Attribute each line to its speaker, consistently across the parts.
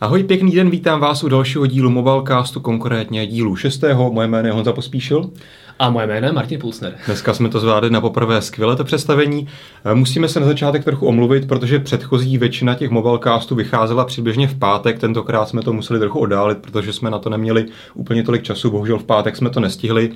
Speaker 1: Ahoj, pěkný den, vítám vás u dalšího dílu Mobilecastu, konkrétně dílu 6. Moje jméno je Honza Pospíšil.
Speaker 2: A moje jméno je Martin Pulsner.
Speaker 1: Dneska jsme to zvládli na poprvé skvělé to představení. Eh, musíme se na začátek trochu omluvit, protože předchozí většina těch Mobilecastů vycházela přibližně v pátek. Tentokrát jsme to museli trochu oddálit, protože jsme na to neměli úplně tolik času. Bohužel v pátek jsme to nestihli.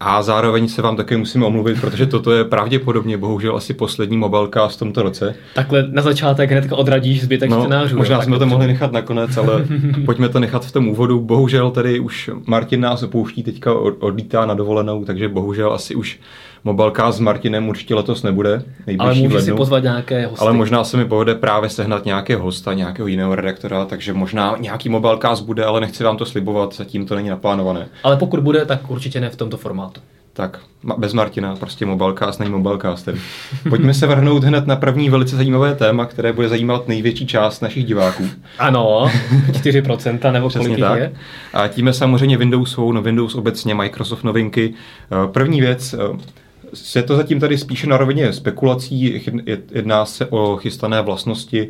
Speaker 1: A zároveň se vám také musíme omluvit, protože toto je pravděpodobně bohužel asi poslední mobilecast v tomto roce.
Speaker 2: Takhle na začátek hned odradíš zbytek no, scénářů.
Speaker 1: Možná jsme to mohli nechat nakonec, ale pojďme to nechat v tom úvodu. Bohužel tady už Martin nás opouští, teďka odlítá na dovolenou, takže bohužel asi už Mobilka s Martinem určitě letos nebude.
Speaker 2: Ale můžeš si pozvat nějaké hosty.
Speaker 1: Ale možná se mi povede právě sehnat nějaké hosta, nějakého jiného redaktora, takže možná nějaký Mobilcast bude, ale nechci vám to slibovat, zatím to není naplánované.
Speaker 2: Ale pokud bude, tak určitě ne v tomto formátu.
Speaker 1: Tak, bez Martina, prostě Mobilecast není Mobilecast. Pojďme se vrhnout hned na první velice zajímavé téma, které bude zajímat největší část našich diváků.
Speaker 2: Ano, 4% nebo Přesně kolik tak. je.
Speaker 1: A tím je samozřejmě Windows Phone, Windows obecně, Microsoft novinky. První věc, se to zatím tady spíše na rovině spekulací. Jedná se o chystané vlastnosti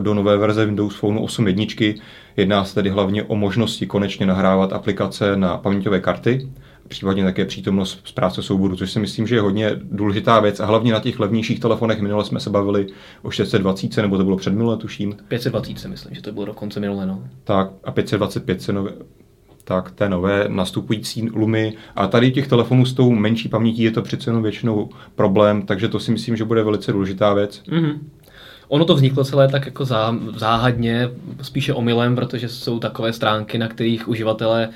Speaker 1: do nové verze Windows Phone 8.1. Jedná se tedy hlavně o možnosti konečně nahrávat aplikace na paměťové karty, případně také přítomnost zpráce souboru, což si myslím, že je hodně důležitá věc. A hlavně na těch levnějších telefonech minule jsme se bavili o 620, nebo to bylo před minule, tuším.
Speaker 2: 520, myslím, že to bylo dokonce minule. No.
Speaker 1: Tak a 525 se nové, tak té nové nastupující Lumy. A tady těch telefonů s tou menší pamětí je to přece jenom většinou problém, takže to si myslím, že bude velice důležitá věc.
Speaker 2: Mm-hmm. Ono to vzniklo celé tak jako zá, záhadně, spíše omylem, protože jsou takové stránky, na kterých uživatelé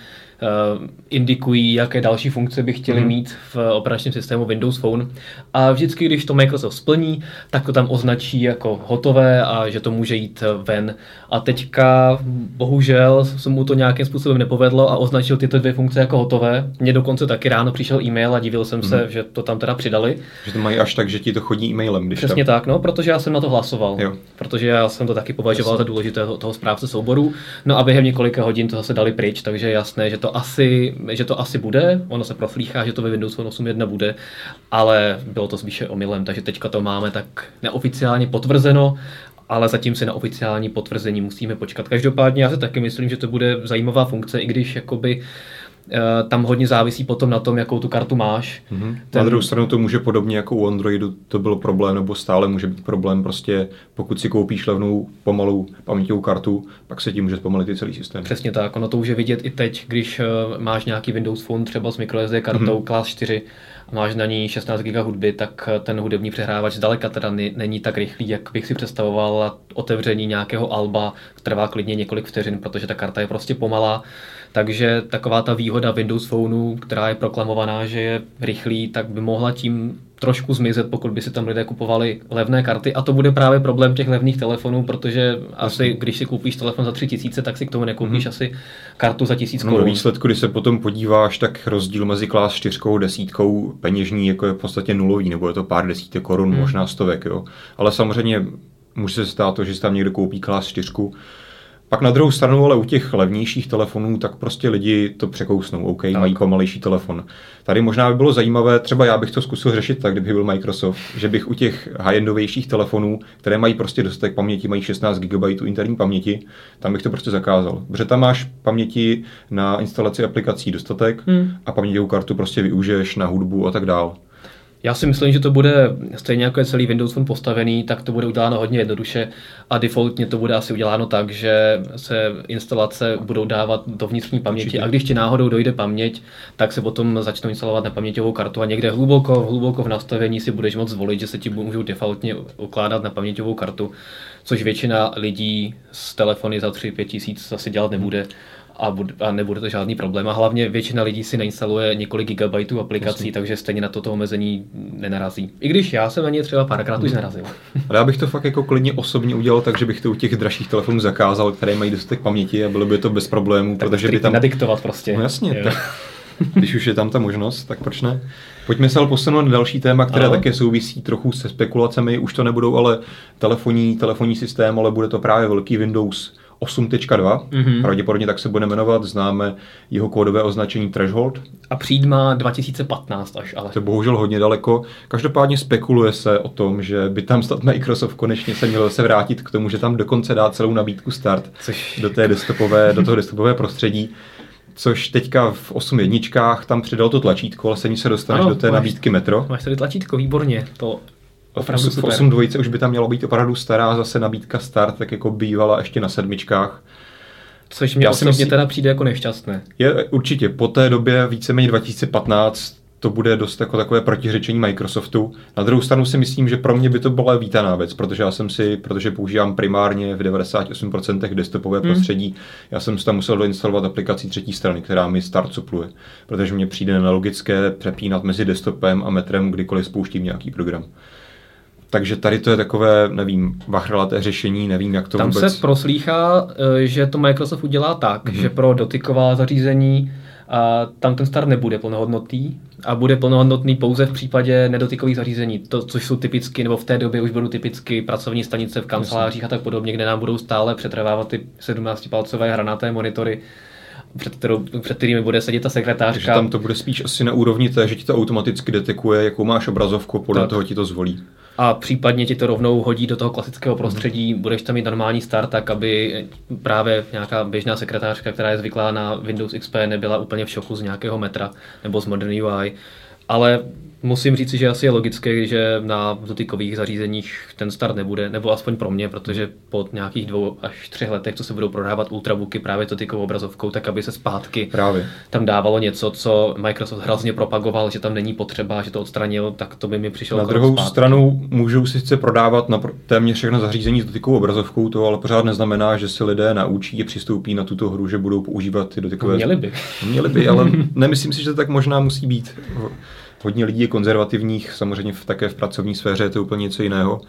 Speaker 2: indikují, jaké další funkce by chtěli mm. mít v operačním systému Windows Phone. A vždycky, když to Microsoft splní, tak to tam označí jako hotové a že to může jít ven. A teďka bohužel se mu to nějakým způsobem nepovedlo a označil tyto dvě funkce jako hotové. Mně dokonce taky ráno přišel e-mail a divil jsem mm. se, mhm. že to tam teda přidali.
Speaker 1: Že to mají až tak, že ti to chodí e-mailem. Když
Speaker 2: Přesně tam... tak, no, protože já jsem na to hlasoval. Jo. Protože já jsem to taky považoval jasně. za důležitého toho správce souboru. No a během několika hodin to zase dali pryč, takže je jasné, že to asi, že to asi bude. Ono se proflíchá, že to ve Windows 8.1 bude, ale bylo to spíše omylem, takže teďka to máme tak neoficiálně potvrzeno ale zatím si na oficiální potvrzení musíme počkat. Každopádně já si taky myslím, že to bude zajímavá funkce, i když jakoby eh, tam hodně závisí potom na tom, jakou tu kartu máš.
Speaker 1: Mm-hmm. Ten... Na druhou stranu to může podobně jako u Androidu to byl problém, nebo stále může být problém, prostě pokud si koupíš levnou pomalou paměťovou kartu, pak se ti může zpomalit i celý systém.
Speaker 2: Přesně tak, ono to může vidět i teď, když eh, máš nějaký Windows Phone třeba s microSD kartou mm-hmm. Class 4 a máš na ní 16 GB hudby, tak ten hudební přehrávač zdaleka teda není tak rychlý, jak bych si představoval a otevření nějakého alba trvá klidně několik vteřin, protože ta karta je prostě pomalá. Takže taková ta výhoda Windows Phoneu, která je proklamovaná, že je rychlý, tak by mohla tím trošku zmizet, pokud by si tam lidé kupovali levné karty. A to bude právě problém těch levných telefonů, protože asi, když si koupíš telefon za 3000, tak si k tomu nekoupíš mm-hmm. asi kartu za 1000
Speaker 1: no, korun. výsledku, když se potom podíváš, tak rozdíl mezi klás 4 a desítkou peněžní jako je v podstatě nulový, nebo je to pár desítek korun, mm. možná stovek. Jo. Ale samozřejmě může se stát to, že si tam někdo koupí klás 4 pak na druhou stranu, ale u těch levnějších telefonů, tak prostě lidi to překousnou. OK, tak. mají pomalejší telefon. Tady možná by bylo zajímavé, třeba já bych to zkusil řešit tak, kdyby byl Microsoft, že bych u těch high-endovějších telefonů, které mají prostě dostatek paměti, mají 16 GB interní paměti, tam bych to prostě zakázal. Protože tam máš paměti na instalaci aplikací dostatek hmm. a paměťovou kartu prostě využiješ na hudbu a tak dále.
Speaker 2: Já si myslím, že to bude stejně jako je celý Windows Phone postavený, tak to bude uděláno hodně jednoduše a defaultně to bude asi uděláno tak, že se instalace budou dávat do vnitřní paměti Určitě. a když ti náhodou dojde paměť, tak se potom začnou instalovat na paměťovou kartu a někde hluboko, hluboko v nastavení si budeš moct zvolit, že se ti můžou defaultně ukládat na paměťovou kartu, což většina lidí s telefony za 3-5 tisíc asi dělat nebude a, bude, a nebude to žádný problém. A hlavně většina lidí si nainstaluje několik gigabajtů aplikací, Jasně. takže stejně na toto omezení nenarazí. I když já jsem na ně třeba párkrát už narazil.
Speaker 1: Ale já bych to fakt jako klidně osobně udělal tak, že bych to u těch dražších telefonů zakázal, které mají dostatek paměti a bylo by to bez problémů,
Speaker 2: tak
Speaker 1: protože by tam...
Speaker 2: nadiktovat prostě.
Speaker 1: No jasně, tak, když už je tam ta možnost, tak proč ne? Pojďme se ale posunout na další téma, které ano. také souvisí trochu se spekulacemi. Už to nebudou ale telefonní, telefonní systém, ale bude to právě velký Windows 8.2, mm-hmm. pravděpodobně tak se bude jmenovat, známe jeho kódové označení Threshold.
Speaker 2: A přijď má 2015 až, ale.
Speaker 1: To je bohužel hodně daleko. Každopádně spekuluje se o tom, že by tam snad Microsoft konečně se měl se vrátit k tomu, že tam dokonce dá celou nabídku start Což... do, té desktopové, do toho desktopové prostředí což teďka v 8 jedničkách tam přidal to tlačítko, ale se se dostaneš ano, do té máš, nabídky metro.
Speaker 2: Máš tady tlačítko, výborně, to
Speaker 1: opravdu v 8 dvojice už by tam mělo být opravdu stará zase nabídka start, tak jako bývala ještě na sedmičkách.
Speaker 2: Což mě osobně myslím, teda přijde jako nešťastné.
Speaker 1: Je určitě, po té době víceméně 2015 to bude dost jako takové protiřečení Microsoftu. Na druhou stranu si myslím, že pro mě by to byla vítaná věc, protože já jsem si, protože používám primárně v 98% desktopové hmm. prostředí, já jsem si tam musel doinstalovat aplikaci třetí strany, která mi start supluje, protože mně přijde nelogické přepínat mezi desktopem a metrem, kdykoliv spouštím nějaký program. Takže tady to je takové, nevím, vachrlaté řešení, nevím, jak to
Speaker 2: Tam
Speaker 1: vůbec...
Speaker 2: se proslýchá, eh, že to Microsoft udělá tak, mm-hmm. že pro dotyková zařízení a tam ten start nebude plnohodnotný a bude plnohodnotný pouze v případě nedotykových zařízení, to, což jsou typicky, nebo v té době už budou typicky pracovní stanice v kancelářích a tak podobně, kde nám budou stále přetrvávat ty 17-palcové hranaté monitory, před, kterou, před kterými bude sedět ta sekretářka. Takže
Speaker 1: tam to bude spíš asi na úrovni té, že ti to automaticky detekuje, jakou máš obrazovku, podle tak. toho ti to zvolí
Speaker 2: a případně ti to rovnou hodí do toho klasického prostředí, mm. budeš tam mít normální start, tak aby právě nějaká běžná sekretářka, která je zvyklá na Windows XP, nebyla úplně v šoku z nějakého metra nebo z Modern UI. Ale Musím říct, že asi je logické, že na dotykových zařízeních ten start nebude, nebo aspoň pro mě, protože po nějakých dvou až třech letech, co se budou prodávat ultrabooky právě dotykovou obrazovkou, tak aby se zpátky
Speaker 1: právě.
Speaker 2: tam dávalo něco, co Microsoft hrozně propagoval, že tam není potřeba, že to odstranil, tak to by mi přišlo.
Speaker 1: Na druhou zpátky. stranu můžou si sice prodávat na téměř všechno zařízení s dotykovou obrazovkou, to ale pořád neznamená, že si lidé naučí a přistoupí na tuto hru, že budou používat ty dotykové.
Speaker 2: Měli by.
Speaker 1: Měli by, ale nemyslím si, že to tak možná musí být hodně lidí je konzervativních, samozřejmě v, také v pracovní sféře je to úplně něco jiného.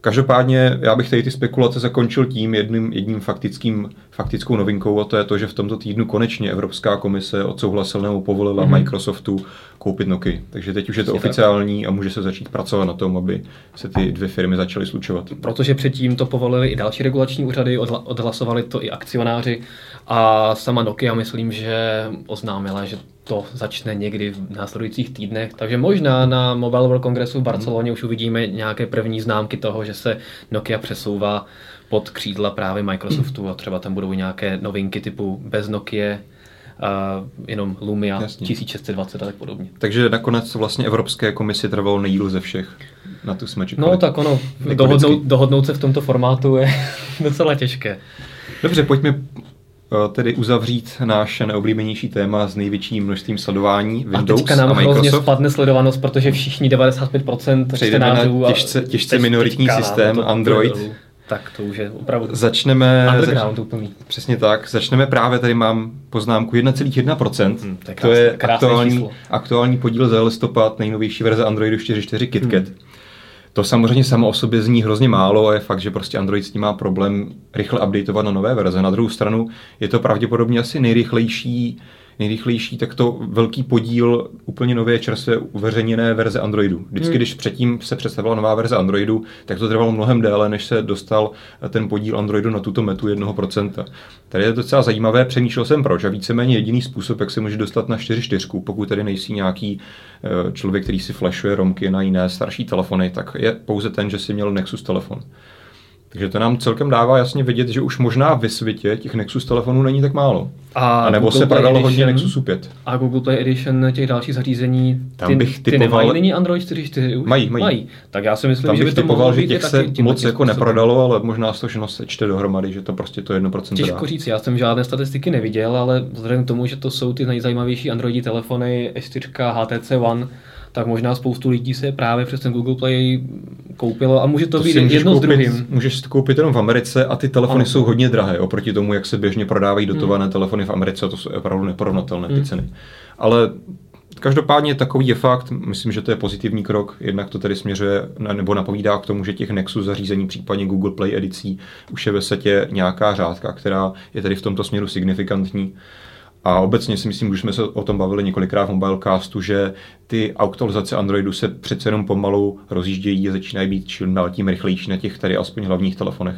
Speaker 1: Každopádně já bych tady ty spekulace zakončil tím jedním, jedním faktickým, faktickou novinkou a to je to, že v tomto týdnu konečně Evropská komise odsouhlasila nebo povolila mm-hmm. Microsoftu koupit Nokia. Takže teď už je to Jistě oficiální tak. a může se začít pracovat na tom, aby se ty dvě firmy začaly slučovat.
Speaker 2: Protože předtím to povolili i další regulační úřady, odhlasovali to i akcionáři a sama Nokia myslím, že oznámila, že to začne někdy v následujících týdnech. Takže možná na Mobile World Congressu v Barceloně už uvidíme nějaké první známky toho, že se Nokia přesouvá pod křídla právě Microsoftu a třeba tam budou nějaké novinky typu bez Nokia, uh, jenom Lumia Jasně. 1620 a tak podobně.
Speaker 1: Takže nakonec vlastně Evropské komisi trvalo nejílu ze všech. Na tu jsme čekali.
Speaker 2: No tak ono, dohodnout, dohodnout se v tomto formátu je docela těžké.
Speaker 1: Dobře, pojďme tedy uzavřít náš neoblíbenější téma s největším množstvím sledování Windows a, teďka nám a hrozně
Speaker 2: spadne sledovanost, protože všichni 95%
Speaker 1: Přejdeme na těžce, těžce minoritní systém no, Android.
Speaker 2: Tak to už je opravdu
Speaker 1: začneme,
Speaker 2: underground zač, úplný.
Speaker 1: Přesně tak. Začneme právě, tady mám poznámku 1,1%. Hmm, to je, krásný, to je aktuální, aktuální podíl za listopad nejnovější verze Androidu 4.4 KitKat. Hmm. To samozřejmě samo o sobě zní hrozně málo a je fakt, že prostě Android s tím má problém rychle updateovat na nové verze. Na druhou stranu je to pravděpodobně asi nejrychlejší nejrychlejší, tak to velký podíl úplně nové čerstvě uveřejněné verze Androidu. Vždycky, hmm. když předtím se představila nová verze Androidu, tak to trvalo mnohem déle, než se dostal ten podíl Androidu na tuto metu 1%. Tady je to docela zajímavé, přemýšlel jsem proč a víceméně jediný způsob, jak se může dostat na 4.4, pokud tady nejsi nějaký eh, člověk, který si flashuje romky na jiné starší telefony, tak je pouze ten, že si měl Nexus telefon. Takže to nám celkem dává jasně vidět, že už možná ve světě těch Nexus telefonů není tak málo. A, a nebo Google se prodalo hodně Nexusu 5.
Speaker 2: A Google Play Edition těch dalších zařízení, Tam ty, bych typoval, ty nemají nyní Android 4.4 už?
Speaker 1: Mají, mají, mají.
Speaker 2: Tak já si myslím,
Speaker 1: Tam
Speaker 2: že
Speaker 1: by to být že těch se taky, moc jako neprodalo, ale možná to všechno se čte dohromady, že to prostě to 1%
Speaker 2: Těžko dá. říct, já jsem žádné statistiky neviděl, ale vzhledem k tomu, že to jsou ty nejzajímavější Androidí telefony S4, HTC One, tak možná spoustu lidí se právě přes ten Google Play koupilo a může to, to být jedno
Speaker 1: koupit,
Speaker 2: s druhým.
Speaker 1: Můžeš to koupit jenom v Americe a ty telefony ano. jsou hodně drahé oproti tomu, jak se běžně prodávají dotované hmm. telefony v Americe, to jsou opravdu neporovnatelné hmm. ty ceny. Ale Každopádně takový je fakt, myslím, že to je pozitivní krok, jednak to tedy směřuje nebo napovídá k tomu, že těch Nexus zařízení, případně Google Play edicí, už je ve setě nějaká řádka, která je tedy v tomto směru signifikantní. A obecně si myslím, že jsme se o tom bavili několikrát v Mobilecastu, že ty aktualizace Androidu se přece jenom pomalu rozjíždějí a začínají být čím dál tím rychlejší na těch tady aspoň hlavních telefonech.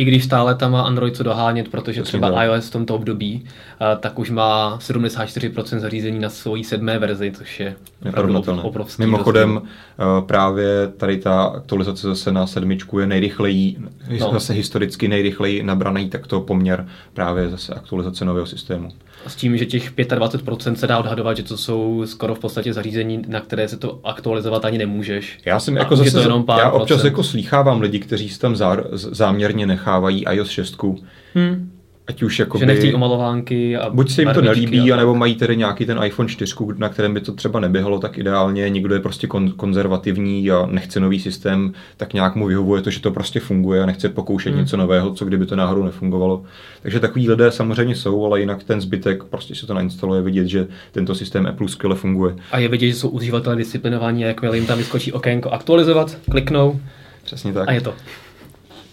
Speaker 2: I když stále tam má Android co dohánět, protože třeba iOS v tomto období, a, tak už má 74% zařízení na svojí sedmé verzi, což je opravdu obrovský
Speaker 1: Mimochodem,
Speaker 2: rozdíl.
Speaker 1: eh, právě tady ta aktualizace zase na sedmičku je nejrychleji,
Speaker 2: No.
Speaker 1: zase historicky nejrychleji nabraný takto poměr právě zase aktualizace nového systému.
Speaker 2: S tím, že těch 25% se dá odhadovat, že to jsou skoro v podstatě zařízení, na které se to aktualizovat ani nemůžeš.
Speaker 1: Já jsem jako zase,
Speaker 2: to jenom pár
Speaker 1: já občas
Speaker 2: procent.
Speaker 1: jako slýchávám lidi, kteří si tam záměrně nechávají iOS 6,
Speaker 2: Hmm.
Speaker 1: ať už jako
Speaker 2: Že nechtějí omalovánky a
Speaker 1: Buď se jim to nelíbí,
Speaker 2: a
Speaker 1: anebo mají tedy nějaký ten iPhone 4, na kterém by to třeba neběhalo tak ideálně. Někdo je prostě kon- konzervativní a nechce nový systém, tak nějak mu vyhovuje to, že to prostě funguje a nechce pokoušet
Speaker 2: Hmm.
Speaker 1: něco nového, co kdyby to náhodou nefungovalo. Takže takový lidé samozřejmě jsou, ale jinak ten zbytek prostě se to nainstaluje vidět, že tento systém Apple skvěle funguje.
Speaker 2: A je vidět, že jsou uživatelé disciplinovaní jakmile jim tam vyskočí okénko aktualizovat, kliknou
Speaker 1: Přesně tak.
Speaker 2: a je to.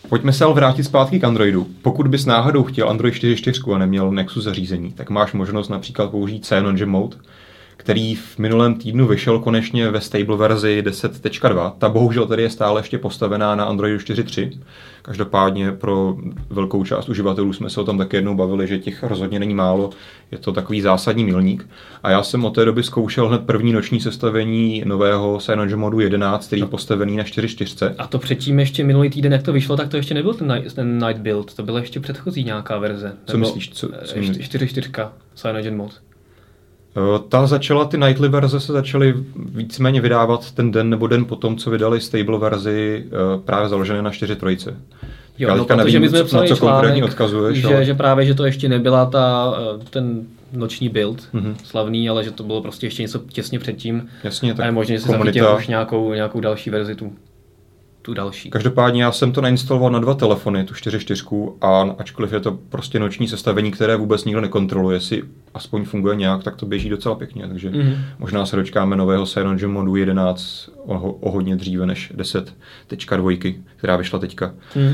Speaker 1: Pojďme se ale vrátit zpátky k Androidu. Pokud bys náhodou chtěl Android 4.4 a neměl Nexus zařízení, tak máš možnost například použít Cyanogen Mode, který v minulém týdnu vyšel konečně ve stable verzi 10.2. Ta bohužel tady je stále ještě postavená na Androidu 4.3. Každopádně pro velkou část uživatelů jsme se o tom také jednou bavili, že těch rozhodně není málo. Je to takový zásadní milník. A já jsem od té doby zkoušel hned první noční sestavení nového Cyanogen Modu 11, který je postavený na 4.4.
Speaker 2: A to předtím ještě minulý týden, jak to vyšlo, tak to ještě nebyl ten, night- ten Night Build, to byla ještě předchozí nějaká verze.
Speaker 1: Co myslíš, co- co
Speaker 2: eh,
Speaker 1: myslíš?
Speaker 2: 4.4 Cyanogen Mod.
Speaker 1: Eh, Ta začala, ty nightly verze se začaly víceméně vydávat ten den nebo den potom, co vydali stable verzi eh, právě založené na 4.3.
Speaker 2: Jo,
Speaker 1: Já
Speaker 2: no, protože
Speaker 1: nevím,
Speaker 2: my jsme psali
Speaker 1: co konkrétně
Speaker 2: článek,
Speaker 1: odkazuješ,
Speaker 2: že,
Speaker 1: ale-
Speaker 2: že právě, že to ještě nebyla ta, eh, ten noční build
Speaker 1: Mhm.
Speaker 2: slavný, ale že to bylo prostě ještě něco těsně předtím.
Speaker 1: Jasně,
Speaker 2: a
Speaker 1: tak
Speaker 2: je možné, že se zachytil už nějakou, nějakou další verzi, tu, tu další.
Speaker 1: Každopádně já jsem to nainstaloval na dva telefony, tu 4.4, a ačkoliv je to prostě noční sestavení, které vůbec nikdo nekontroluje, jestli aspoň funguje nějak, tak to běží docela pěkně, takže
Speaker 2: Mhm.
Speaker 1: možná se dočkáme nového Cyanogen modu 11 o, o hodně dříve než 10.2, která vyšla teďka.
Speaker 2: Hmm.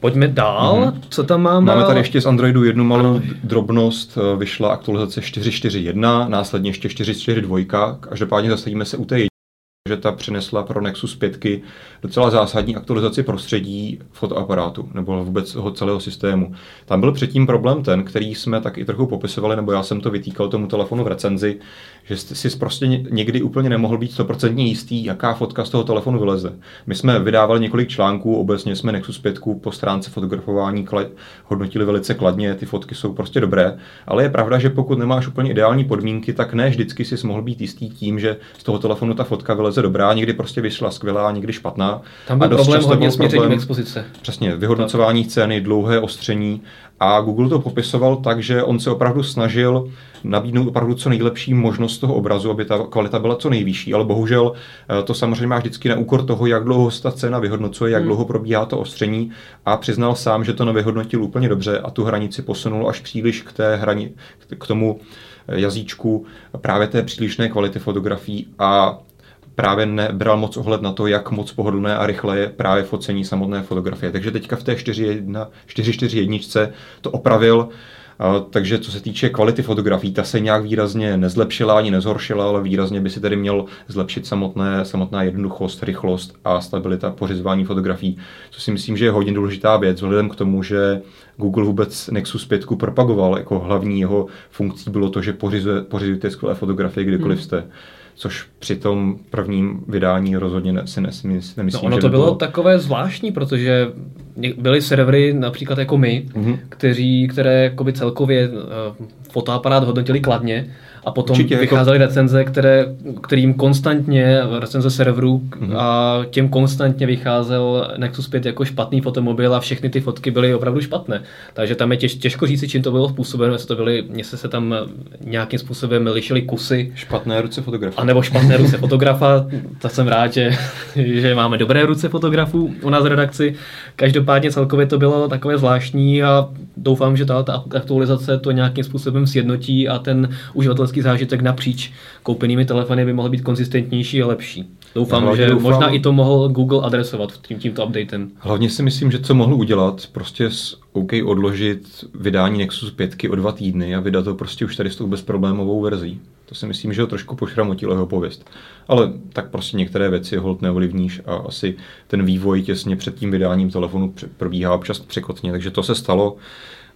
Speaker 2: Pojďme dál,
Speaker 1: Mhm.
Speaker 2: co tam máme?
Speaker 1: Máme tady ještě z Androidu jednu malou drobnost. eh, Vyšla aktualizace 4.4.1, následně ještě 4.4.2. Každopádně zastavíme se u té že ta přinesla pro Nexus 5 docela zásadní aktualizaci prostředí fotoaparátu, nebo vůbec toho celého systému. Tam byl předtím problém ten, který jsme tak i trochu popisovali, nebo já jsem to vytýkal tomu telefonu v recenzi, že jsi si prostě ně- někdy úplně nemohl být stoprocentně jistý, jaká fotka z toho telefonu vyleze. My jsme vydávali několik článků, obecně jsme Nexus 5 po stránce fotografování kla- hodnotili velice kladně, ty fotky jsou prostě dobré, ale je pravda, že pokud nemáš úplně ideální podmínky, tak ne vždycky si mohl být jistý tím, že z toho telefonu ta fotka vyleze dobrá, někdy prostě vyšla skvělá, někdy špatná.
Speaker 2: Tam
Speaker 1: A
Speaker 2: byl
Speaker 1: dost
Speaker 2: problém hodně
Speaker 1: byl
Speaker 2: s měřením
Speaker 1: problém-
Speaker 2: expozice.
Speaker 1: Přesně, vyhodnocování ceny, dlouhé ostření a Google to popisoval tak, že on se opravdu snažil nabídnout opravdu co nejlepší možnost toho obrazu, aby ta kvalita byla co nejvyšší, ale bohužel eh, to samozřejmě má vždycky na úkor toho, jak dlouho se ta cena vyhodnocuje, jak
Speaker 2: Hmm.
Speaker 1: dlouho probíhá to ostření. A přiznal sám, že to nevyhodnotil úplně dobře a tu hranici posunul až příliš k té hrani, k tomu jazyčku právě té přílišné kvality fotografií. A právě nebral moc ohled na to, jak moc pohodlné a rychle je právě focení samotné fotografie. Takže teďka v té 4.1 4.4.1 to opravil, a, takže co se týče kvality fotografií, ta se nějak výrazně nezlepšila ani nezhoršila, ale výrazně by si tedy měl zlepšit samotné, samotná jednoduchost, rychlost a stabilita pořizování fotografií, co si myslím, že je hodně důležitá věc, vzhledem k tomu, že Google vůbec Nexus 5 propagoval, jako hlavní jeho funkcí bylo to, že pořizuje, pořizujete skvělé fotografie kdekoliv jste. Což při tom prvním vydání rozhodně ne, si nemyslím,
Speaker 2: No ono
Speaker 1: že
Speaker 2: to bylo
Speaker 1: nebylo.
Speaker 2: takové zvláštní, protože byly servery například jako my,
Speaker 1: Mhm.
Speaker 2: kteří, které jakoby celkově uh, fotoaparát hodnotili kladně a potom
Speaker 1: Určitě, jako-
Speaker 2: vycházely recenze, které, kterým konstantně, recenze serverů
Speaker 1: Mhm.
Speaker 2: a těm konstantně vycházel Nexus 5 jako špatný fotomobil a všechny ty fotky byly opravdu špatné. Takže tam je těž, těžko říct, čím to bylo způsobeno, jestli to byly, jestli se tam nějakým způsobem lišily kusy,
Speaker 1: Špatné ruce fotografie.
Speaker 2: a nebo špatné ruce fotografa, tak jsem rád, že, že máme dobré ruce fotografů u nás v redakci. Každopádně celkově to bylo takové zvláštní a doufám, že ta, ta aktualizace to nějakým způsobem sjednotí a ten uživatelský zážitek napříč koupenými telefony by mohl být konzistentnější a lepší. Doufám, že
Speaker 1: doufám-
Speaker 2: možná i to mohl Google adresovat tím, tímto updatem.
Speaker 1: Hlavně si myslím, že co mohl udělat, prostě s OK odložit vydání Nexus 5 o dva týdny a vydat to prostě už tady s tou bezproblémovou verzí. To si myslím, že ho trošku pošramotilo jeho pověst. Ale tak prostě některé věci hold neovlivníš a asi ten vývoj těsně před tím vydáním telefonu probíhá občas překotně, takže to se stalo.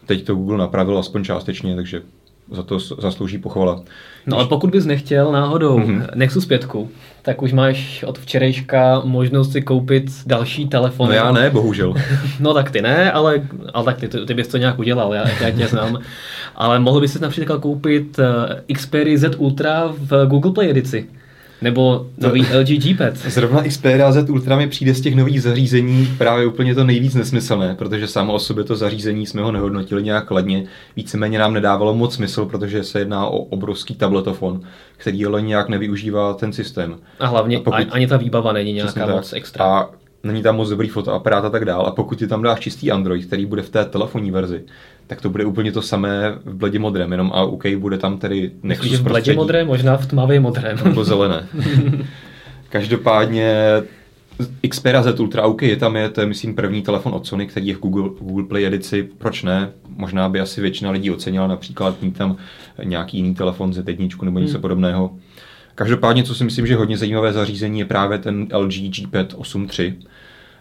Speaker 1: Teď to Google napravil aspoň částečně, takže za to zaslouží pochvala.
Speaker 2: No ale pokud bys nechtěl náhodou mm-hmm. Nexus 5, tak už máš od včerejška možnost si koupit další telefon.
Speaker 1: No já ne, bohužel.
Speaker 2: no tak ty ne, ale, ale tak ty, ty bys to nějak udělal, já, já tě znám. ale mohl bys si například koupit eh, Xperia Z Ultra v Google Play edici. Nebo nový to, LG G-Pad.
Speaker 1: Zrovna Xperia Z Ultra mi přijde z těch nových zařízení právě úplně to nejvíc nesmyslné, protože samo o sobě to zařízení jsme ho nehodnotili nějak kladně. Víceméně nám nedávalo moc smysl, protože se jedná o obrovský tabletofon, který ale nějak nevyužívá ten systém.
Speaker 2: A hlavně a pokud, ani ta výbava není nějaká moc extra.
Speaker 1: A není tam moc dobrý fotoaparát a tak dál. A pokud ti tam dáš čistý Android, který bude v té telefonní verzi, tak to bude úplně to samé v bledě modrém, jenom a OK, bude tam tedy
Speaker 2: Nexus Myslíš v bledě modrém, možná v tmavě modrém.
Speaker 1: Nebo zelené. Každopádně Xperia Z Ultra OK je tam je, to je myslím první telefon od Sony, který je v Google, Google Play edici. Proč ne? Možná by asi většina lidí ocenila například mít tam nějaký jiný telefon Z1 nebo něco hmm. podobného. Každopádně, co si myslím, že hodně zajímavé zařízení je právě ten LG G5 8.3,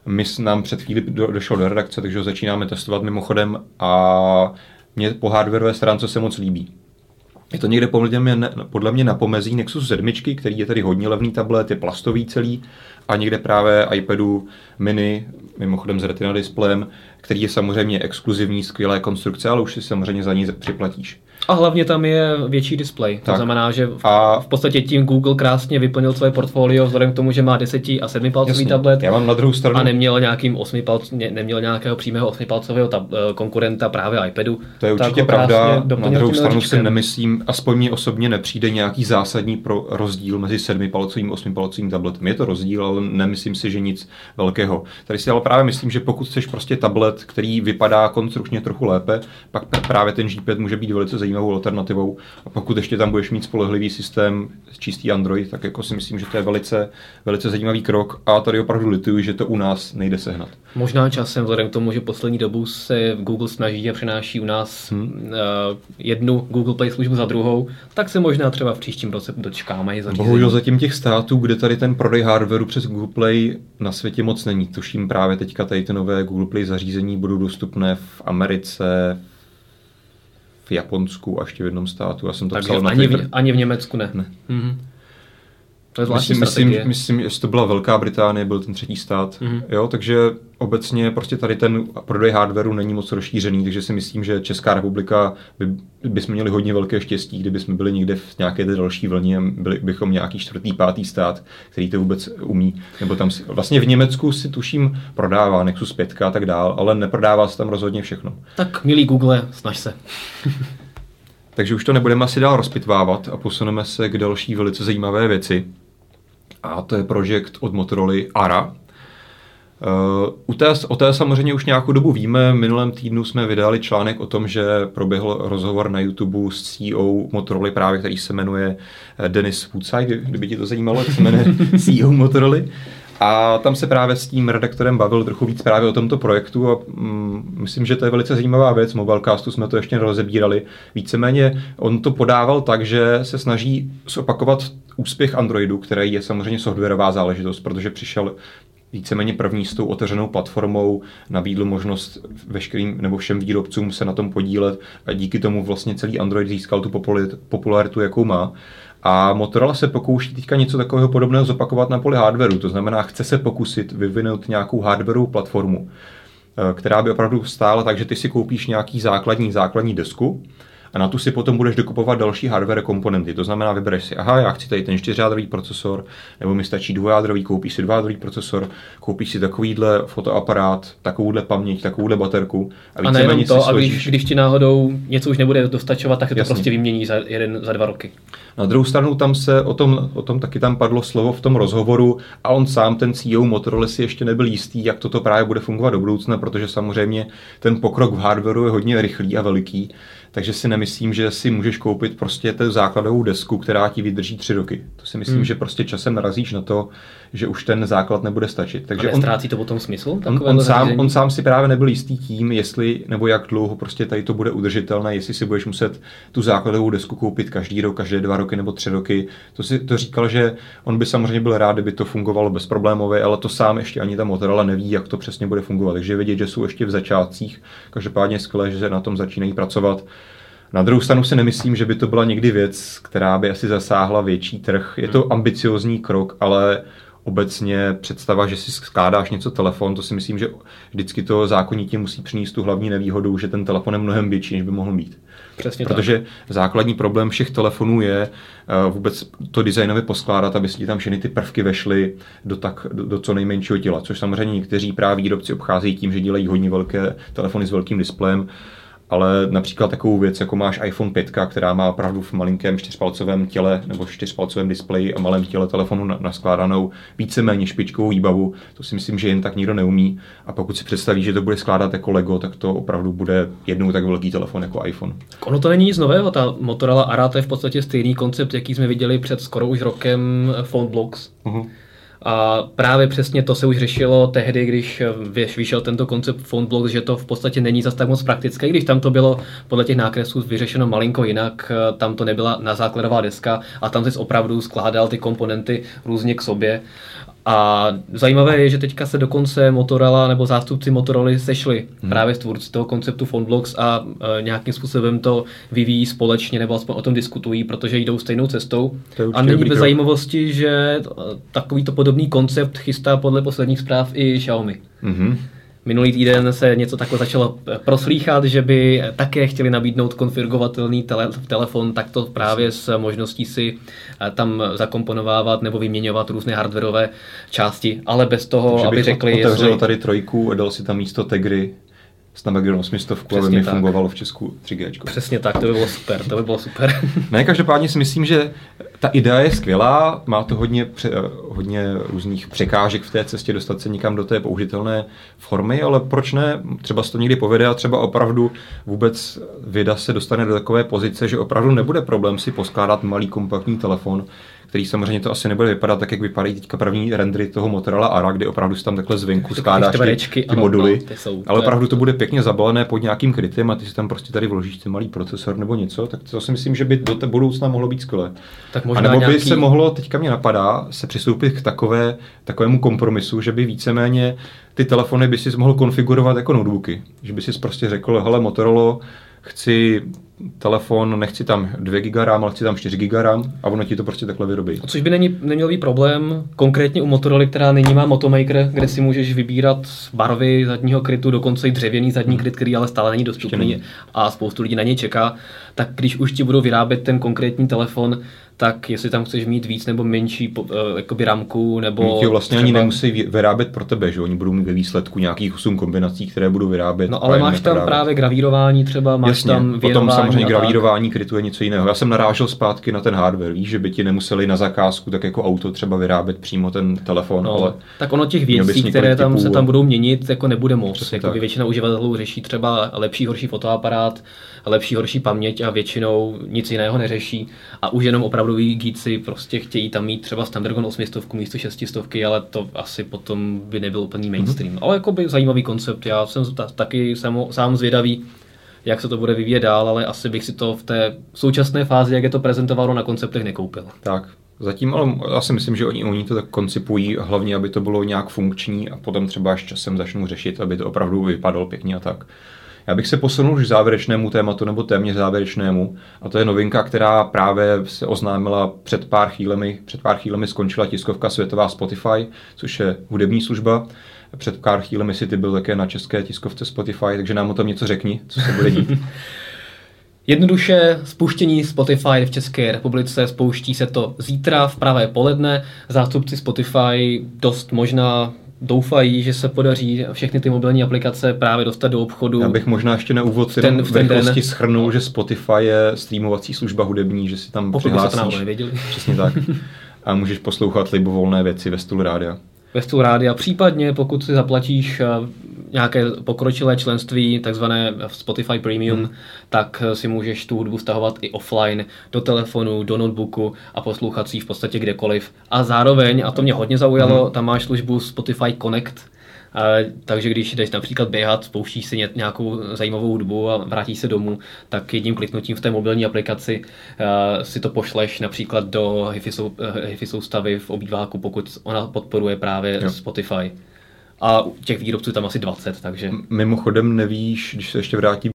Speaker 1: my nám před chvíli do, došlo do redakce, takže ho začínáme testovat mimochodem a mě po hardwareové stránce se moc líbí. Je to někde podle mě, podle mě na pomezí Nexus 7, který je tady hodně levný tablet, je plastový celý a někde právě iPadu mini, mimochodem s retina displejem, který je samozřejmě exkluzivní, skvělé konstrukce, ale už si samozřejmě za ní připlatíš.
Speaker 2: A hlavně tam je větší display. To tak. znamená, že v, a... v podstatě tím Google krásně vyplnil své portfolio vzhledem k tomu, že má 10 a 7 palcový tablet.
Speaker 1: Já mám na druhou stranu.
Speaker 2: A neměl, nějakým 8 palc, ne, neměl nějakého přímého 8 palcového tab, eh, konkurenta právě iPadu.
Speaker 1: To je určitě pravda. Na druhou stranu si nemyslím, aspoň mě osobně nepřijde nějaký zásadní pro rozdíl mezi 7 palcovým a 8 palcovým tabletem. Je to rozdíl, ale nemyslím si, že nic velkého. Tady si ale právě myslím, že pokud chceš prostě tablet, který vypadá konstrukčně trochu lépe, pak právě ten G5 může být velice zajímavý zajímavou alternativou. A pokud ještě tam budeš mít spolehlivý systém, čistý Android, tak jako si myslím, že to je velice, velice zajímavý krok. A tady opravdu lituju, že to u nás nejde sehnat.
Speaker 2: Možná časem, vzhledem k tomu, že poslední dobu se Google snaží a přenáší u nás hmm. uh, jednu Google Play službu za druhou, tak se možná třeba v příštím roce dočkáme.
Speaker 1: Bohužel zatím těch států, kde tady ten prodej hardwareu přes Google Play na světě moc není. Tuším právě teďka tady ty nové Google Play zařízení budou dostupné v Americe, v Japonsku a ještě v jednom státu. Já jsem to
Speaker 2: Takže psal ani, v, ani v Německu ne. ne. Mm-hmm.
Speaker 1: To je myslím, myslím, myslím, jestli to byla Velká Británie, byl ten třetí stát. Mm-hmm. Jo, takže obecně prostě tady ten prodej hardwareu není moc rozšířený, takže si myslím, že Česká republika by, bychom měli hodně velké štěstí, kdyby jsme byli někde v nějaké té další vlně a byli bychom nějaký čtvrtý, pátý stát, který to vůbec umí. Nebo tam si, vlastně v Německu si tuším prodává Nexus 5 a tak dál, ale neprodává se tam rozhodně všechno.
Speaker 2: Tak milý Google, snaž se.
Speaker 1: Takže už to nebudeme asi dál rozpitvávat a posuneme se k další velice zajímavé věci. A to je projekt od Motorola ARA, Uh, u té, o té samozřejmě už nějakou dobu víme. Minulém týdnu jsme vydali článek o tom, že proběhl rozhovor na YouTube s CEO Motorola, právě který se jmenuje eh, Dennis Woodside, kdyby ti to zajímalo, jak se jmenuje CEO Motorola. A tam se právě s tím redaktorem bavil trochu víc právě o tomto projektu a mm, myslím, že to je velice zajímavá věc. Mobilecastu jsme to ještě rozebírali. Víceméně on to podával tak, že se snaží zopakovat úspěch Androidu, který je samozřejmě softwarová záležitost, protože přišel víceméně první s tou otevřenou platformou, nabídl možnost veškerým nebo všem výrobcům se na tom podílet a díky tomu vlastně celý Android získal tu popularitu, jakou má. A Motorola se pokouší teďka něco takového podobného zopakovat na poli hardwareu, to znamená, chce se pokusit vyvinout nějakou hardwareovou platformu, eh, která by opravdu stála tak, že ty si koupíš nějaký základní základní desku, a na tu si potom budeš dokupovat další hardware komponenty. To znamená, vybereš si, aha, já chci tady ten čtyřjádrový procesor, nebo mi stačí dvojádrový, koupíš si dvojádrový procesor, koupíš si takovýhle fotoaparát, takovouhle paměť, takovouhle baterku.
Speaker 2: A, a nejenom to, a když, když ti náhodou něco už nebude dostačovat, tak se to Jasně. prostě vymění za jeden, za dva roky.
Speaker 1: Na druhou stranu tam se o tom, o tom taky tam padlo slovo v tom rozhovoru a on sám, ten CEO Motorola, si ještě nebyl jistý, jak toto právě bude fungovat do budoucna, protože samozřejmě ten pokrok v hardwareu je hodně rychlý a veliký takže si nemyslím, že si můžeš koupit prostě tu základovou desku, která ti vydrží tři roky. To si myslím, hmm. že prostě časem narazíš na to, že už ten základ nebude stačit.
Speaker 2: Takže on ztrácí to potom smysl?
Speaker 1: On, on, sám, on sám si právě nebyl jistý tím, jestli nebo jak dlouho prostě tady to bude udržitelné, jestli si budeš muset tu základovou desku koupit každý rok, každé dva roky nebo tři roky. To si to říkal, že on by samozřejmě byl rád, kdyby to fungovalo bezproblémově, ale to sám ještě ani ta Motorola neví, jak to přesně bude fungovat. Takže vidět, že jsou ještě v začátcích. Každopádně skvělé, že na tom začínají pracovat. Na druhou stranu si nemyslím, že by to byla někdy věc, která by asi zasáhla větší trh. Je to ambiciozní krok, ale obecně představa, že si skládáš něco telefon, to si myslím, že vždycky to zákonitě musí přinést tu hlavní nevýhodu, že ten telefon je mnohem větší, než by mohl být.
Speaker 2: Přesně
Speaker 1: Protože
Speaker 2: tak.
Speaker 1: základní problém všech telefonů je uh, vůbec to designově poskládat, aby si tam všechny ty prvky vešly do, tak, do, do co nejmenšího těla, což samozřejmě někteří právě výrobci obcházejí tím, že dělají hodně velké telefony s velkým displejem, ale například takovou věc, jako máš iPhone 5, která má opravdu v malinkém čtyřpalcovém těle nebo čtyřpalcovém displeji a malém těle telefonu naskládanou víceméně špičkovou výbavu, to si myslím, že jen tak nikdo neumí. A pokud si představí, že to bude skládat jako Lego, tak to opravdu bude jednou tak velký telefon jako iPhone.
Speaker 2: Ono to není nic nového, ta Motorola Ara to je v podstatě stejný koncept, jaký jsme viděli před skoro už rokem Phone Blocks. Uh-huh. A právě přesně to se už řešilo tehdy, když vyšel tento koncept PhoneBlock, že to v podstatě není zas tak moc praktické, když tam to bylo podle těch nákresů vyřešeno malinko jinak, tam to nebyla na základová deska a tam se opravdu skládal ty komponenty různě k sobě a zajímavé je, že teďka se dokonce Motorola nebo zástupci Motorola sešli hmm. právě s tvůrci toho konceptu Phonblocks a e, nějakým způsobem to vyvíjí společně nebo aspoň o tom diskutují, protože jdou stejnou cestou. A není bez zajímavosti, že e, takovýto podobný koncept chystá podle posledních zpráv i Xiaomi. Hmm. Minulý týden se něco takhle začalo proslýchat, že by také chtěli nabídnout konfigurovatelný tele, telefon, tak to právě s možností si eh, tam zakomponovávat nebo vyměňovat různé hardwareové části, ale bez toho, Takže aby řekli,
Speaker 1: otevřel jestli... tady trojku a dal si tam místo Tegry Snapdragon 800, aby mi fungovalo v Česku 3G.
Speaker 2: Přesně tak, to by bylo super, to by bylo super.
Speaker 1: ne, každopádně si myslím, že ta idea je skvělá, má to hodně, pře, hodně různých překážek v té cestě dostat se někam do té použitelné formy, ale proč ne, třeba se to někdy povede a třeba opravdu vůbec věda se dostane do takové pozice, že opravdu nebude problém si poskládat malý kompaktní telefon, který samozřejmě to asi nebude vypadat tak, jak vypadají teďka první rendery toho Motorola Ara, kdy opravdu si tam takhle zvenku skládáš ty, ty ano, moduly, no, ty jsou, ale opravdu to bude pěkně zabalené pod nějakým krytem a ty si tam prostě tady vložíš ten malý procesor nebo něco, tak to si myslím, že by do té budoucna mohlo být skvělé. Tak možná a nebo nějaký... by se mohlo, teďka mě napadá, se přistoupit k takové, takovému kompromisu, že by víceméně ty telefony by si mohl konfigurovat jako notebooky. Že by si prostě řekl, hele Motorola, chci telefon, nechci tam 2 GB RAM, ale chci tam 4 GB RAM a ono ti to prostě takhle vyrobí.
Speaker 2: Což by není, neměl být problém, konkrétně u Motorola, která nyní má Motomaker, kde si můžeš vybírat barvy zadního krytu, dokonce i dřevěný zadní kryt, který ale stále není dostupný a spoustu lidí na něj čeká, tak když už ti budou vyrábět ten konkrétní telefon, tak jestli tam chceš mít víc nebo menší uh, jakoby ramku, nebo...
Speaker 1: Oni vlastně třeba... ani nemusí vyrábět pro tebe, že oni budou mít ve výsledku nějakých 8 kombinací, které budou vyrábět.
Speaker 2: No ale máš tam právě. právě gravírování třeba, máš Jasně, tam
Speaker 1: potom samozřejmě gravírování krytu je něco jiného. Já jsem narážel zpátky na ten hardware, víš, že by ti nemuseli na zakázku tak jako auto třeba vyrábět přímo ten telefon, no, ale...
Speaker 2: Tak ono těch věcí, které tam typů, se tam budou měnit, jako nebude moc. Jako většina uživatelů řeší třeba lepší, horší fotoaparát, lepší, horší paměť a většinou nic jiného neřeší. A už jenom opravdoví geeci prostě chtějí tam mít třeba Snapdragon 800 místo 600, ale to asi potom by nebyl úplný mhm. mainstream. Mm-hmm. Ale jako by zajímavý koncept. Já jsem taky jsem sám zvědavý, jak se to bude vyvíjet dál, ale asi bych si to v té současné fázi, jak je to prezentováno na konceptech, nekoupil.
Speaker 1: Tak, Zatím, ale já si myslím, že oni, oni to tak koncipují hlavně, aby to bylo nějak funkční a potom třeba až časem začnou řešit, aby to opravdu vypadalo pěkně a tak. Já bych se posunul už k závěrečnému tématu, nebo téměř závěrečnému, a to je novinka, která právě se oznámila před pár chvílemi. Před pár chvílemi skončila tiskovka světová Spotify, což je hudební služba. Před pár chvílemi si ty byl také na české tiskovce Spotify, takže nám o tom něco řekni, co se bude dít.
Speaker 2: Jednoduše spuštění Spotify v České republice spouští se to zítra v pravé poledne. Zástupci Spotify dost možná doufají, že se podaří všechny ty mobilní aplikace právě dostat do obchodu.
Speaker 1: Já bych možná ještě na úvod si ten, v rychlosti schrnul, že Spotify je streamovací služba hudební, že si tam Pokud přihlásíš.
Speaker 2: to nevěděli.
Speaker 1: Přesně tak. A můžeš poslouchat libovolné věci ve stylu rádia.
Speaker 2: Ve stylu rádia. Případně, pokud si zaplatíš eh, nějaké pokročilé členství, takzvané Spotify Premium, hmm. tak si můžeš tu hudbu stahovat i offline do telefonu, do notebooku a poslouchat si v podstatě kdekoliv. A zároveň, a to mě hodně zaujalo, hmm. tam máš službu Spotify Connect, takže když jdeš například běhat, spouštíš si nějakou zajímavou hudbu a vrátíš se domů, tak jedním kliknutím v té mobilní aplikaci si to pošleš například do hi-fi, soustavy v obýváku, pokud ona podporuje právě jo. Spotify. A těch výrobců tam asi 20, takže...
Speaker 1: Mimochodem nevíš, když se ještě vrátí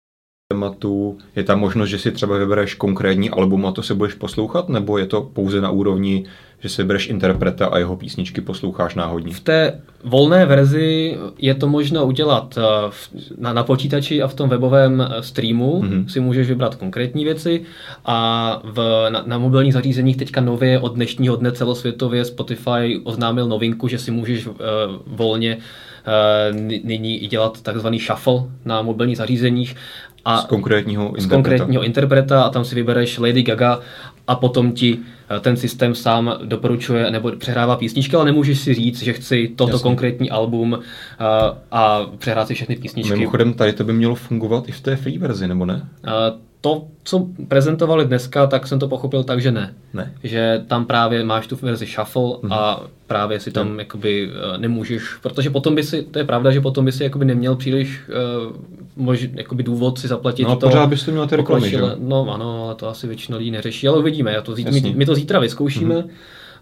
Speaker 1: tématu, je tam možnost, že si třeba vybereš konkrétní album a to se budeš poslouchat, nebo je to pouze na úrovni, že si vybereš interpreta a jeho písničky posloucháš náhodně?
Speaker 2: V té volné verzi je to možno udělat eh, na, na počítači a v tom webovém eh, streamu mm-hmm. si můžeš vybrat konkrétní věci a v, na, na mobilních zařízeních teďka nově od dnešního dne celosvětově Spotify oznámil novinku, že si můžeš uh, volně nyní dělat takzvaný shuffle na mobilních zařízeních
Speaker 1: a z konkrétního
Speaker 2: interpreta. Z konkrétního interpreta a tam si vybereš Lady Gaga a potom ti eh, ten systém sám doporučuje nebo přehrává písničky, ale nemůžeš si říct, že chci toto Jasně. konkrétní album a, eh, a přehrát si všechny písničky.
Speaker 1: Mimochodem, tady to by mělo fungovat i v té free verzi, nebo ne? A,
Speaker 2: eh, to, co prezentovali dneska, tak jsem to pochopil tak, že ne.
Speaker 1: ne.
Speaker 2: Že tam právě máš tu verzi shuffle mm-hmm. a právě si tam mm. jakoby nemůžeš, protože potom by si, to je pravda, že potom by si jakoby neměl příliš uh, mož, jakoby důvod si zaplatit
Speaker 1: no,
Speaker 2: to.
Speaker 1: pořád byste měl ty reklamy, že?
Speaker 2: No ano, ale to asi většina lidí neřeší, ale uvidíme, já to zítra, my, my to zítra vyzkoušíme. Mm-hmm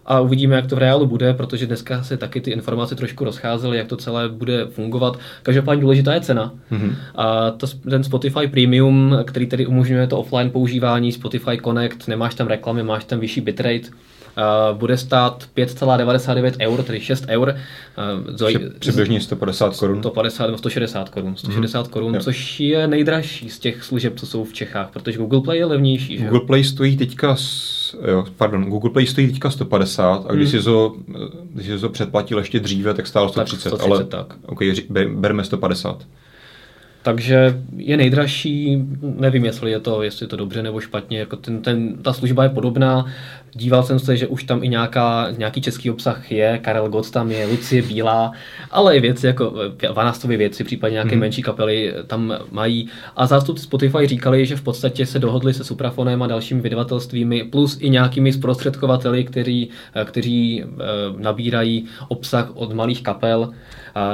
Speaker 2: a uvidíme, jak to v reálu bude, protože dneska se taky ty informace trošku rozcházely, jak to celé bude fungovat. Každopádně důležitá je cena. Mm-hmm. A to, ten Spotify Premium, který tedy umožňuje to offline používání, Spotify Connect, nemáš tam reklamy, máš tam vyšší bitrate, bude stát 5,99 eur, tedy 6 eur.
Speaker 1: Uh, Přibližně 150 korun.
Speaker 2: 150 nebo 160 korun. 160 mm-hmm. korun, což je nejdražší z těch služeb, co jsou v Čechách, protože Google Play je levnější.
Speaker 1: Že? Google Play stojí teďka, jo, pardon, Google Play stojí teďka 150 a když mm. si to, když si to předplatil ještě dříve, tak stálo 130, tak 130 ale tak. Okay, berme 150.
Speaker 2: Takže je nejdražší, nevím, jestli je to, jestli je to dobře nebo špatně, jako ten, ten, ta služba je podobná. Díval jsem se, že už tam i nějaká, nějaký český obsah je, Karel Gott tam je, Lucie Bílá, ale i věci jako eh, Vanastové věci, případně nějaké hmm. menší kapely tam mají. A zástupci Spotify říkali, že v podstatě se dohodli se Suprafonem a dalšími vydavatelstvími, plus i nějakými zprostředkovateli, kteří, eh, kteří eh, nabírají obsah od malých kapel,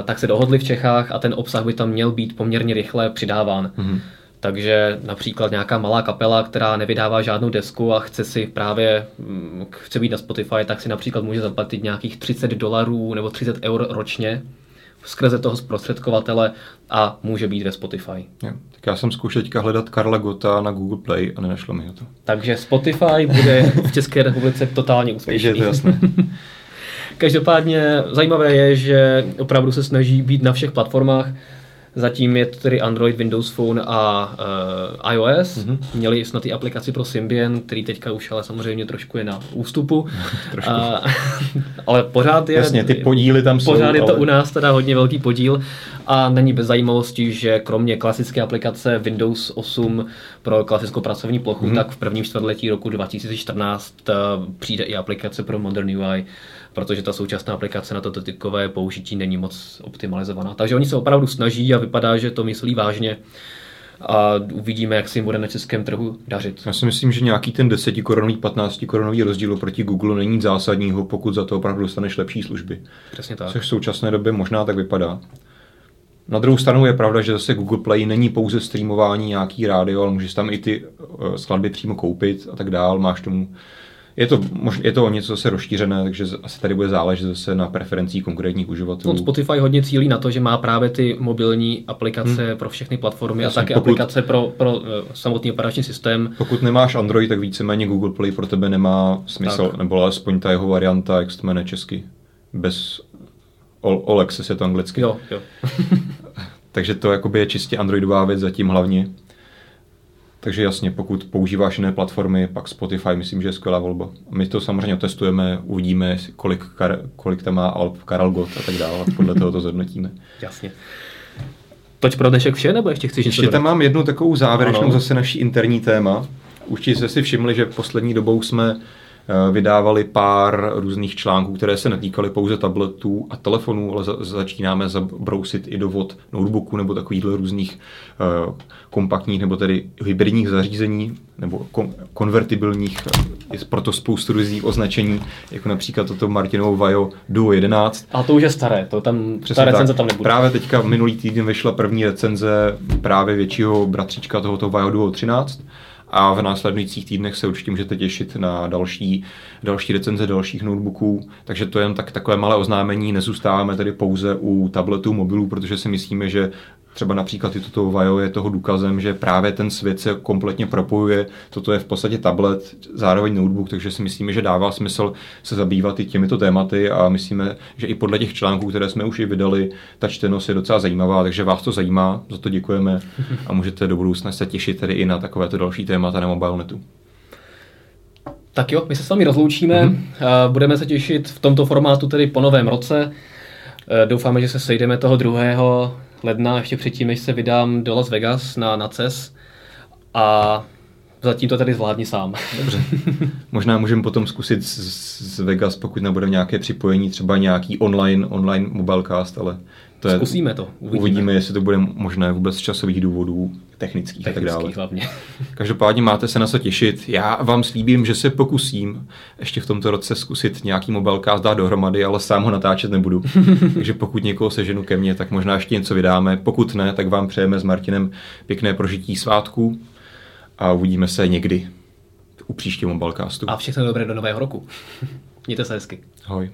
Speaker 2: tak se dohodli v Čechách a ten obsah by tam měl být poměrně rychle přidáván. Hmm. Takže například nějaká malá kapela, která nevydává žádnou desku a chce si právě, mm, chce být na Spotify, tak si například může zaplatit nějakých 30 dolarů nebo 30 eur ročně skrze toho zprostředkovatele a může být ve Spotify.
Speaker 1: Jo. Tak já jsem zkoušel teďka hledat Karla Gota na Google Play a nenašlo mi ho to.
Speaker 2: Takže Spotify bude v České republice totálně úspěšný.
Speaker 1: Takže je to jasné.
Speaker 2: Každopádně zajímavé je, že opravdu se snaží být na všech platformách. Zatím je to tedy Android, Windows Phone a uh, iOS. Mm-hmm. Měli snad i aplikaci pro Symbian, který teďka už ale samozřejmě trošku je na ústupu. trošku. Uh, ale pořád je...
Speaker 1: Jasně, ty podíly tam
Speaker 2: jsou. Pořád je to ale... u nás teda hodně velký podíl a není bez zajímavosti, že kromě klasické aplikace Windows 8 pro klasickou pracovní plochu, mm-hmm. tak v prvním čtvrtletí roku 2014 uh, přijde i aplikace pro Modern UI protože ta současná aplikace na toto typkové použití není moc optimalizovaná. Takže oni se opravdu snaží a vypadá, že to myslí vážně a uvidíme, jak se jim bude na českém trhu dařit.
Speaker 1: Já si myslím, že nějaký ten 10 korunový, 15 korunový rozdíl proti Google není zásadního, pokud za to opravdu dostaneš lepší služby.
Speaker 2: Přesně tak.
Speaker 1: Což v současné době možná tak vypadá. Na druhou stranu je pravda, že zase Google Play není pouze streamování nějaký rádio, ale můžeš tam i ty eh, skladby přímo koupit a tak dál. Máš tomu je to, je to o něco zase rozšířené, takže asi tady bude záležet zase na preferencích konkrétních uživatelů.
Speaker 2: No, Spotify hodně cílí na to, že má právě ty mobilní aplikace hmm. pro všechny platformy Jasně, a také pokud, aplikace pro, pro uh, samotný operační systém.
Speaker 1: Pokud nemáš Android, tak víceméně Google Play pro tebe nemá smysl, tak. nebo alespoň ta jeho varianta, jak se to jmenuje česky. Bez All, Access je to anglicky.
Speaker 2: Jo, jo.
Speaker 1: takže to jakoby je čistě Androidová věc zatím hlavně. Takže jasně, pokud používáš jiné platformy, pak Spotify myslím, že je skvělá volba. My to samozřejmě testujeme, uvidíme, kolik, kar, kolik tam má Alp, Karel Gott a tak dále. Podle toho to zhodnotíme.
Speaker 2: Jasně. Toť pro dnešek vše, nebo ještě chceš
Speaker 1: něco Ještě tam mám jednu takovou závěrečnou ano. zase naší interní téma. Určitě jste si všimli, že poslední dobou jsme vydávali pár různých článků, které se netýkaly pouze tabletů a telefonů, ale za, začínáme zabrousit i do vod notebooku nebo takovýchhle různých uh, kompaktních nebo tedy hybridních zařízení nebo kon- konvertibilních, je proto spoustu různých označení, jako například toto Martinovo Vajo Duo 11.
Speaker 2: A to už je staré, to tam, Přesně ta recenze tak. tam nebude.
Speaker 1: Právě teďka minulý týden vyšla první recenze právě většího bratříčka tohoto Vajo Duo 13 a v následujících týdnech se určitě můžete těšit na další, další recenze dalších notebooků. Takže to je jen tak, takové malé oznámení. Nezůstáváme tedy pouze u tabletů, mobilů, protože si myslíme, že třeba například i toto Vajo je toho důkazem, že právě ten svět se kompletně propojuje. Toto je v podstatě tablet, zároveň notebook, takže si myslíme, že dává smysl se zabývat i těmito tématy a myslíme, že i podle těch článků, které jsme už i vydali, ta čtenost je docela zajímavá, takže vás to zajímá, za to děkujeme a můžete do budoucna se těšit tedy i na takovéto další témata na mobilnetu.
Speaker 2: Tak jo, my se s vámi rozloučíme, mm-hmm. budeme se těšit v tomto formátu tedy po novém roce. E, doufáme, že se sejdeme toho druhého ledna, ještě předtím, než se vydám do Las Vegas na, na CES a zatím to tady zvládni sám.
Speaker 1: Dobře. Možná můžeme potom zkusit z, z Vegas, pokud nebude nějaké připojení, třeba nějaký online, online mobilecast, ale
Speaker 2: to je, Zkusíme to.
Speaker 1: Uvidíme. uvidíme, jestli to bude možné vůbec z časových důvodů, technických, technických a tak dále.
Speaker 2: hlavně.
Speaker 1: Každopádně máte se na co těšit. Já vám slíbím, že se pokusím ještě v tomto roce zkusit nějaký mobilecast dát dohromady, ale sám ho natáčet nebudu. Takže pokud někoho seženu ke mně, tak možná ještě něco vydáme. Pokud ne, tak vám přejeme s Martinem pěkné prožití svátků a uvidíme se někdy u příštího mobilecastu.
Speaker 2: A všechno dobré do nového roku. Mějte se hezky.
Speaker 1: Ahoj.